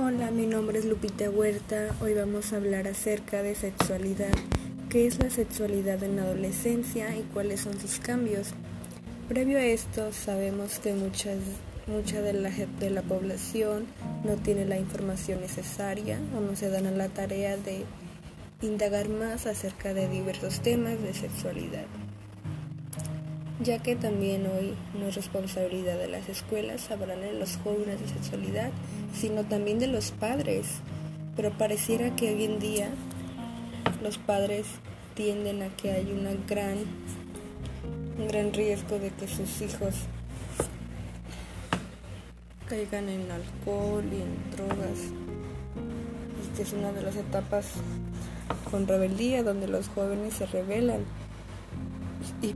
Hola, mi nombre es Lupita Huerta. Hoy vamos a hablar acerca de sexualidad. ¿Qué es la sexualidad en la adolescencia y cuáles son sus cambios? Previo a esto, sabemos que muchas, mucha de la, de la población no tiene la información necesaria o no se dan a la tarea de indagar más acerca de diversos temas de sexualidad ya que también hoy no es responsabilidad de las escuelas hablar de los jóvenes de sexualidad, sino también de los padres. Pero pareciera que hoy en día los padres tienden a que hay una gran, un gran riesgo de que sus hijos caigan en alcohol y en drogas, y es una de las etapas con rebeldía donde los jóvenes se rebelan. Y